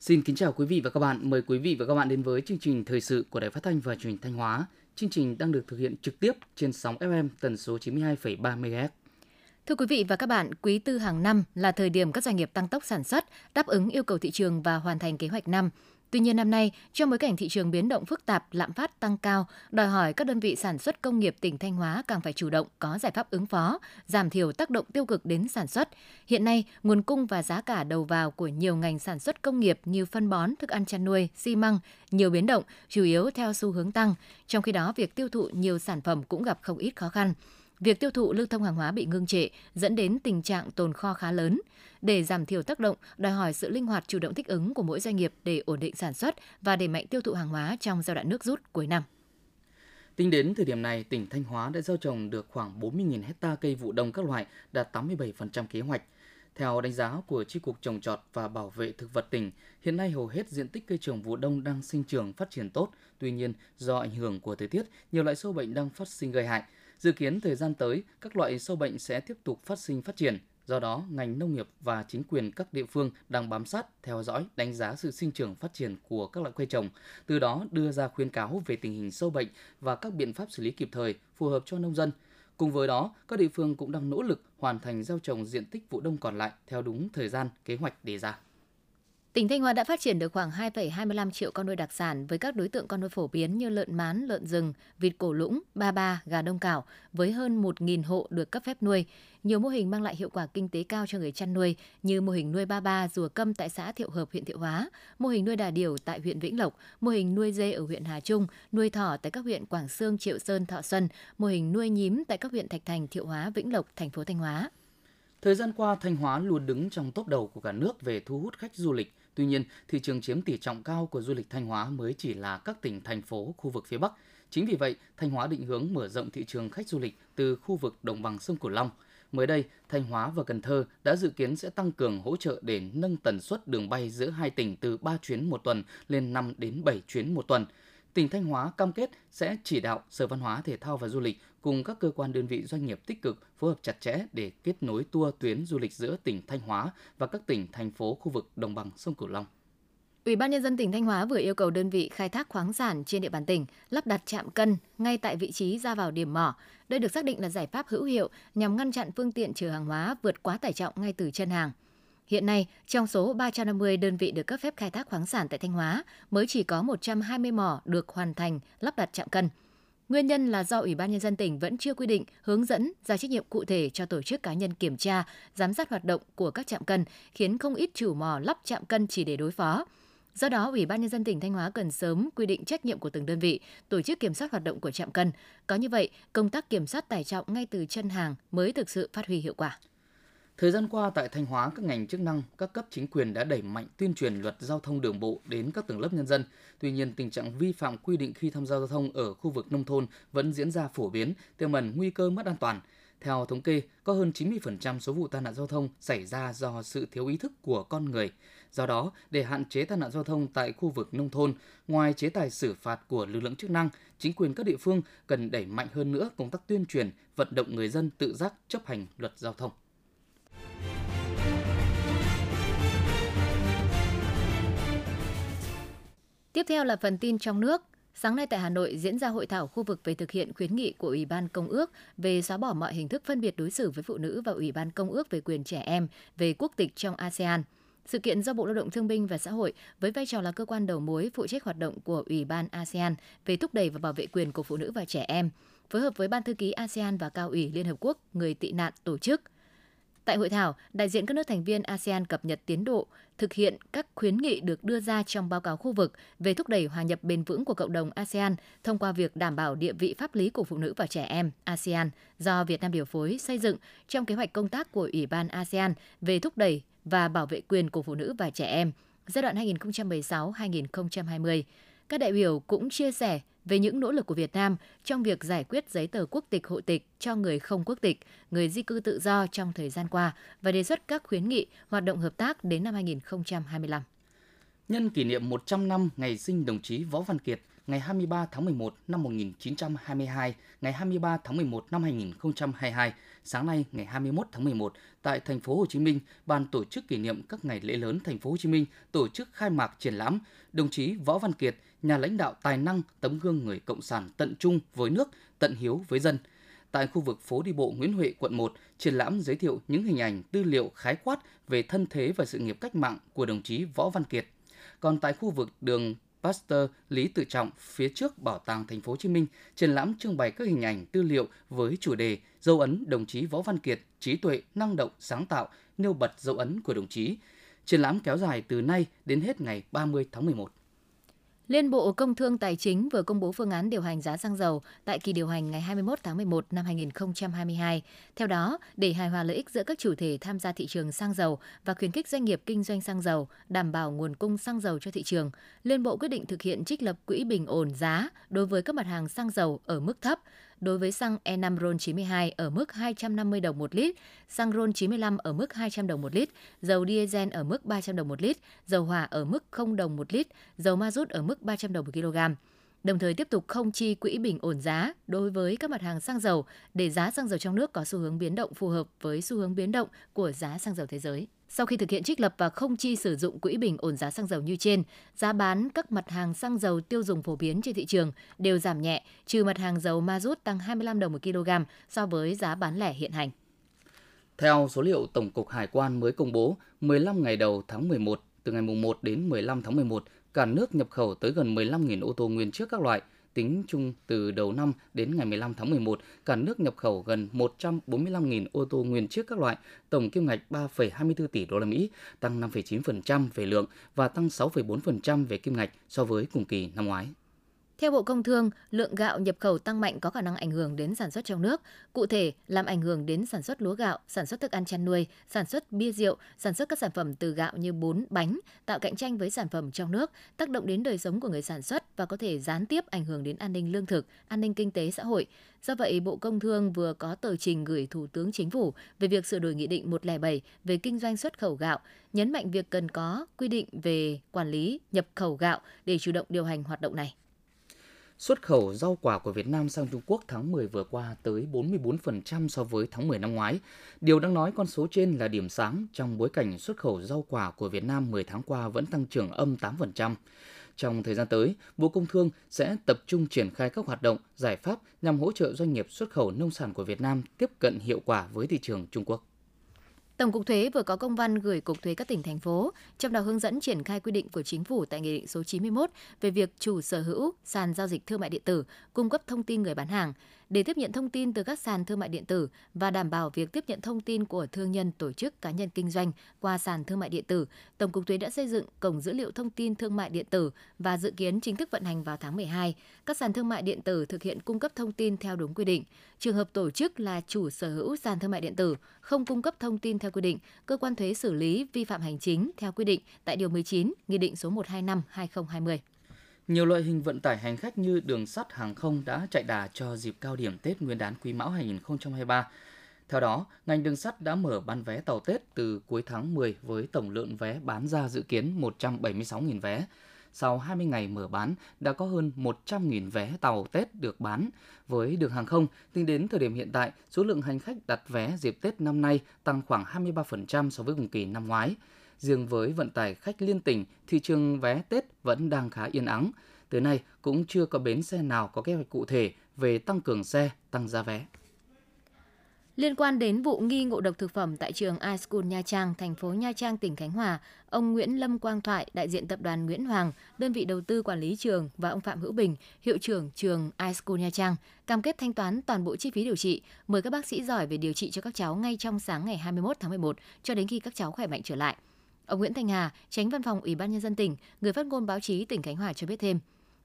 Xin kính chào quý vị và các bạn. Mời quý vị và các bạn đến với chương trình thời sự của Đài Phát thanh và Truyền hình Thanh Hóa. Chương trình đang được thực hiện trực tiếp trên sóng FM tần số 92,3 MHz. Thưa quý vị và các bạn, quý tư hàng năm là thời điểm các doanh nghiệp tăng tốc sản xuất, đáp ứng yêu cầu thị trường và hoàn thành kế hoạch năm. Tuy nhiên năm nay, trong bối cảnh thị trường biến động phức tạp, lạm phát tăng cao, đòi hỏi các đơn vị sản xuất công nghiệp tỉnh Thanh Hóa càng phải chủ động có giải pháp ứng phó, giảm thiểu tác động tiêu cực đến sản xuất. Hiện nay, nguồn cung và giá cả đầu vào của nhiều ngành sản xuất công nghiệp như phân bón, thức ăn chăn nuôi, xi măng nhiều biến động, chủ yếu theo xu hướng tăng. Trong khi đó, việc tiêu thụ nhiều sản phẩm cũng gặp không ít khó khăn việc tiêu thụ lưu thông hàng hóa bị ngưng trệ dẫn đến tình trạng tồn kho khá lớn. Để giảm thiểu tác động, đòi hỏi sự linh hoạt chủ động thích ứng của mỗi doanh nghiệp để ổn định sản xuất và đẩy mạnh tiêu thụ hàng hóa trong giai đoạn nước rút cuối năm. Tính đến thời điểm này, tỉnh Thanh Hóa đã gieo trồng được khoảng 40.000 hecta cây vụ đông các loại, đạt 87% kế hoạch. Theo đánh giá của Chi cục Trồng trọt và Bảo vệ thực vật tỉnh, hiện nay hầu hết diện tích cây trồng vụ đông đang sinh trưởng phát triển tốt. Tuy nhiên, do ảnh hưởng của thời tiết, nhiều loại sâu bệnh đang phát sinh gây hại. Dự kiến thời gian tới, các loại sâu bệnh sẽ tiếp tục phát sinh phát triển. Do đó, ngành nông nghiệp và chính quyền các địa phương đang bám sát, theo dõi, đánh giá sự sinh trưởng phát triển của các loại cây trồng, từ đó đưa ra khuyến cáo về tình hình sâu bệnh và các biện pháp xử lý kịp thời, phù hợp cho nông dân. Cùng với đó, các địa phương cũng đang nỗ lực hoàn thành gieo trồng diện tích vụ đông còn lại theo đúng thời gian kế hoạch đề ra. Tỉnh Thanh Hóa đã phát triển được khoảng 2,25 triệu con nuôi đặc sản với các đối tượng con nuôi phổ biến như lợn mán, lợn rừng, vịt cổ lũng, ba ba, gà đông cảo với hơn 1.000 hộ được cấp phép nuôi. Nhiều mô hình mang lại hiệu quả kinh tế cao cho người chăn nuôi như mô hình nuôi ba ba rùa câm tại xã Thiệu Hợp, huyện Thiệu Hóa, mô hình nuôi đà điểu tại huyện Vĩnh Lộc, mô hình nuôi dê ở huyện Hà Trung, nuôi thỏ tại các huyện Quảng Sương, Triệu Sơn, Thọ Xuân, mô hình nuôi nhím tại các huyện Thạch Thành, Thiệu Hóa, Vĩnh Lộc, thành phố Thanh Hóa. Thời gian qua, Thanh Hóa luôn đứng trong top đầu của cả nước về thu hút khách du lịch – Tuy nhiên, thị trường chiếm tỷ trọng cao của du lịch Thanh Hóa mới chỉ là các tỉnh, thành phố, khu vực phía Bắc. Chính vì vậy, Thanh Hóa định hướng mở rộng thị trường khách du lịch từ khu vực đồng bằng sông Cửu Long. Mới đây, Thanh Hóa và Cần Thơ đã dự kiến sẽ tăng cường hỗ trợ để nâng tần suất đường bay giữa hai tỉnh từ 3 chuyến một tuần lên 5 đến 7 chuyến một tuần. Tỉnh Thanh Hóa cam kết sẽ chỉ đạo Sở Văn hóa Thể thao và Du lịch cùng các cơ quan đơn vị doanh nghiệp tích cực phối hợp chặt chẽ để kết nối tour tuyến du lịch giữa tỉnh Thanh Hóa và các tỉnh, thành phố khu vực đồng bằng sông Cửu Long. Ủy ban nhân dân tỉnh Thanh Hóa vừa yêu cầu đơn vị khai thác khoáng sản trên địa bàn tỉnh lắp đặt trạm cân ngay tại vị trí ra vào điểm mỏ. Đây được xác định là giải pháp hữu hiệu nhằm ngăn chặn phương tiện chở hàng hóa vượt quá tải trọng ngay từ chân hàng. Hiện nay, trong số 350 đơn vị được cấp phép khai thác khoáng sản tại Thanh Hóa, mới chỉ có 120 mỏ được hoàn thành lắp đặt trạm cân. Nguyên nhân là do Ủy ban Nhân dân tỉnh vẫn chưa quy định, hướng dẫn, ra trách nhiệm cụ thể cho tổ chức cá nhân kiểm tra, giám sát hoạt động của các trạm cân, khiến không ít chủ mỏ lắp trạm cân chỉ để đối phó. Do đó, Ủy ban Nhân dân tỉnh Thanh Hóa cần sớm quy định trách nhiệm của từng đơn vị, tổ chức kiểm soát hoạt động của trạm cân. Có như vậy, công tác kiểm soát tải trọng ngay từ chân hàng mới thực sự phát huy hiệu quả. Thời gian qua tại Thanh Hóa, các ngành chức năng, các cấp chính quyền đã đẩy mạnh tuyên truyền luật giao thông đường bộ đến các tầng lớp nhân dân. Tuy nhiên, tình trạng vi phạm quy định khi tham gia giao thông ở khu vực nông thôn vẫn diễn ra phổ biến, tiềm ẩn nguy cơ mất an toàn. Theo thống kê, có hơn 90% số vụ tai nạn giao thông xảy ra do sự thiếu ý thức của con người. Do đó, để hạn chế tai nạn giao thông tại khu vực nông thôn, ngoài chế tài xử phạt của lực lượng chức năng, chính quyền các địa phương cần đẩy mạnh hơn nữa công tác tuyên truyền, vận động người dân tự giác chấp hành luật giao thông. Tiếp theo là phần tin trong nước. Sáng nay tại Hà Nội diễn ra hội thảo khu vực về thực hiện khuyến nghị của Ủy ban Công ước về xóa bỏ mọi hình thức phân biệt đối xử với phụ nữ và Ủy ban Công ước về quyền trẻ em về quốc tịch trong ASEAN. Sự kiện do Bộ Lao động Thương binh và Xã hội với vai trò là cơ quan đầu mối phụ trách hoạt động của Ủy ban ASEAN về thúc đẩy và bảo vệ quyền của phụ nữ và trẻ em, phối hợp với Ban thư ký ASEAN và Cao ủy Liên Hợp Quốc người tị nạn tổ chức – Tại hội thảo, đại diện các nước thành viên ASEAN cập nhật tiến độ thực hiện các khuyến nghị được đưa ra trong báo cáo khu vực về thúc đẩy hòa nhập bền vững của cộng đồng ASEAN thông qua việc đảm bảo địa vị pháp lý của phụ nữ và trẻ em ASEAN do Việt Nam điều phối xây dựng trong kế hoạch công tác của Ủy ban ASEAN về thúc đẩy và bảo vệ quyền của phụ nữ và trẻ em giai đoạn 2016-2020. Các đại biểu cũng chia sẻ về những nỗ lực của Việt Nam trong việc giải quyết giấy tờ quốc tịch hộ tịch cho người không quốc tịch, người di cư tự do trong thời gian qua và đề xuất các khuyến nghị hoạt động hợp tác đến năm 2025. Nhân kỷ niệm 100 năm ngày sinh đồng chí Võ Văn Kiệt, ngày 23 tháng 11 năm 1922, ngày 23 tháng 11 năm 2022, sáng nay ngày 21 tháng 11 tại thành phố Hồ Chí Minh, ban tổ chức kỷ niệm các ngày lễ lớn thành phố Hồ Chí Minh tổ chức khai mạc triển lãm đồng chí Võ Văn Kiệt, nhà lãnh đạo tài năng, tấm gương người cộng sản tận trung với nước, tận hiếu với dân. Tại khu vực phố đi bộ Nguyễn Huệ, quận 1, triển lãm giới thiệu những hình ảnh tư liệu khái quát về thân thế và sự nghiệp cách mạng của đồng chí Võ Văn Kiệt. Còn tại khu vực đường Pasteur Lý Tự Trọng phía trước Bảo tàng Thành phố Hồ Chí Minh triển lãm trưng bày các hình ảnh tư liệu với chủ đề dấu ấn đồng chí Võ Văn Kiệt, trí tuệ, năng động, sáng tạo, nêu bật dấu ấn của đồng chí. Triển lãm kéo dài từ nay đến hết ngày 30 tháng 11. Liên Bộ Công Thương Tài chính vừa công bố phương án điều hành giá xăng dầu tại kỳ điều hành ngày 21 tháng 11 năm 2022. Theo đó, để hài hòa lợi ích giữa các chủ thể tham gia thị trường xăng dầu và khuyến khích doanh nghiệp kinh doanh xăng dầu, đảm bảo nguồn cung xăng dầu cho thị trường, Liên Bộ quyết định thực hiện trích lập quỹ bình ổn giá đối với các mặt hàng xăng dầu ở mức thấp, đối với xăng E5 RON 92 ở mức 250 đồng một lít, xăng RON 95 ở mức 200 đồng một lít, dầu diesel ở mức 300 đồng một lít, dầu hỏa ở mức 0 đồng một lít, dầu ma rút ở mức 300 đồng một kg đồng thời tiếp tục không chi quỹ bình ổn giá đối với các mặt hàng xăng dầu để giá xăng dầu trong nước có xu hướng biến động phù hợp với xu hướng biến động của giá xăng dầu thế giới. Sau khi thực hiện trích lập và không chi sử dụng quỹ bình ổn giá xăng dầu như trên, giá bán các mặt hàng xăng dầu tiêu dùng phổ biến trên thị trường đều giảm nhẹ, trừ mặt hàng dầu ma rút tăng 25 đồng một kg so với giá bán lẻ hiện hành. Theo số liệu Tổng cục Hải quan mới công bố, 15 ngày đầu tháng 11, từ ngày 1 đến 15 tháng 11, cả nước nhập khẩu tới gần 15.000 ô tô nguyên chiếc các loại. Tính chung từ đầu năm đến ngày 15 tháng 11, cả nước nhập khẩu gần 145.000 ô tô nguyên chiếc các loại, tổng kim ngạch 3,24 tỷ đô la Mỹ, tăng 5,9% về lượng và tăng 6,4% về kim ngạch so với cùng kỳ năm ngoái. Theo Bộ Công Thương, lượng gạo nhập khẩu tăng mạnh có khả năng ảnh hưởng đến sản xuất trong nước, cụ thể làm ảnh hưởng đến sản xuất lúa gạo, sản xuất thức ăn chăn nuôi, sản xuất bia rượu, sản xuất các sản phẩm từ gạo như bún, bánh, tạo cạnh tranh với sản phẩm trong nước, tác động đến đời sống của người sản xuất và có thể gián tiếp ảnh hưởng đến an ninh lương thực, an ninh kinh tế xã hội. Do vậy, Bộ Công Thương vừa có tờ trình gửi Thủ tướng Chính phủ về việc sửa đổi Nghị định 107 về kinh doanh xuất khẩu gạo, nhấn mạnh việc cần có quy định về quản lý nhập khẩu gạo để chủ động điều hành hoạt động này. Xuất khẩu rau quả của Việt Nam sang Trung Quốc tháng 10 vừa qua tới 44% so với tháng 10 năm ngoái. Điều đang nói con số trên là điểm sáng trong bối cảnh xuất khẩu rau quả của Việt Nam 10 tháng qua vẫn tăng trưởng âm 8%. Trong thời gian tới, Bộ Công Thương sẽ tập trung triển khai các hoạt động, giải pháp nhằm hỗ trợ doanh nghiệp xuất khẩu nông sản của Việt Nam tiếp cận hiệu quả với thị trường Trung Quốc. Tổng cục Thuế vừa có công văn gửi Cục Thuế các tỉnh thành phố, trong đó hướng dẫn triển khai quy định của chính phủ tại Nghị định số 91 về việc chủ sở hữu sàn giao dịch thương mại điện tử cung cấp thông tin người bán hàng để tiếp nhận thông tin từ các sàn thương mại điện tử và đảm bảo việc tiếp nhận thông tin của thương nhân, tổ chức, cá nhân kinh doanh qua sàn thương mại điện tử, Tổng cục Thuế đã xây dựng cổng dữ liệu thông tin thương mại điện tử và dự kiến chính thức vận hành vào tháng 12. Các sàn thương mại điện tử thực hiện cung cấp thông tin theo đúng quy định. Trường hợp tổ chức là chủ sở hữu sàn thương mại điện tử không cung cấp thông tin theo quy định, cơ quan thuế xử lý vi phạm hành chính theo quy định tại điều 19 Nghị định số 125/2020. Nhiều loại hình vận tải hành khách như đường sắt, hàng không đã chạy đà cho dịp cao điểm Tết Nguyên đán Quý Mão 2023. Theo đó, ngành đường sắt đã mở bán vé tàu Tết từ cuối tháng 10 với tổng lượng vé bán ra dự kiến 176.000 vé. Sau 20 ngày mở bán, đã có hơn 100.000 vé tàu Tết được bán. Với đường hàng không, tính đến thời điểm hiện tại, số lượng hành khách đặt vé dịp Tết năm nay tăng khoảng 23% so với cùng kỳ năm ngoái. Riêng với vận tải khách liên tỉnh, thị trường vé Tết vẫn đang khá yên ắng. Tới nay cũng chưa có bến xe nào có kế hoạch cụ thể về tăng cường xe, tăng giá vé. Liên quan đến vụ nghi ngộ độc thực phẩm tại trường iSchool Nha Trang, thành phố Nha Trang, tỉnh Khánh Hòa, ông Nguyễn Lâm Quang Thoại, đại diện tập đoàn Nguyễn Hoàng, đơn vị đầu tư quản lý trường và ông Phạm Hữu Bình, hiệu trưởng trường iSchool Nha Trang, cam kết thanh toán toàn bộ chi phí điều trị, mời các bác sĩ giỏi về điều trị cho các cháu ngay trong sáng ngày 21 tháng 11 cho đến khi các cháu khỏe mạnh trở lại. Ông Nguyễn Thanh Hà, tránh văn phòng Ủy ban nhân dân tỉnh, người phát ngôn báo chí tỉnh Khánh Hòa cho biết thêm,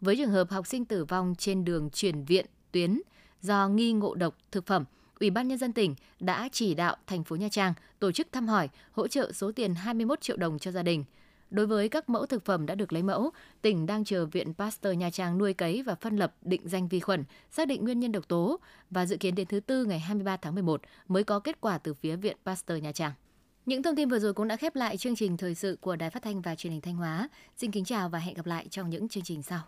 với trường hợp học sinh tử vong trên đường chuyển viện tuyến do nghi ngộ độc thực phẩm, Ủy ban nhân dân tỉnh đã chỉ đạo thành phố Nha Trang tổ chức thăm hỏi, hỗ trợ số tiền 21 triệu đồng cho gia đình. Đối với các mẫu thực phẩm đã được lấy mẫu, tỉnh đang chờ Viện Pasteur Nha Trang nuôi cấy và phân lập định danh vi khuẩn, xác định nguyên nhân độc tố và dự kiến đến thứ Tư ngày 23 tháng 11 mới có kết quả từ phía Viện Pasteur Nha Trang. Những thông tin vừa rồi cũng đã khép lại chương trình thời sự của Đài Phát thanh và Truyền hình Thanh Hóa. Xin kính chào và hẹn gặp lại trong những chương trình sau.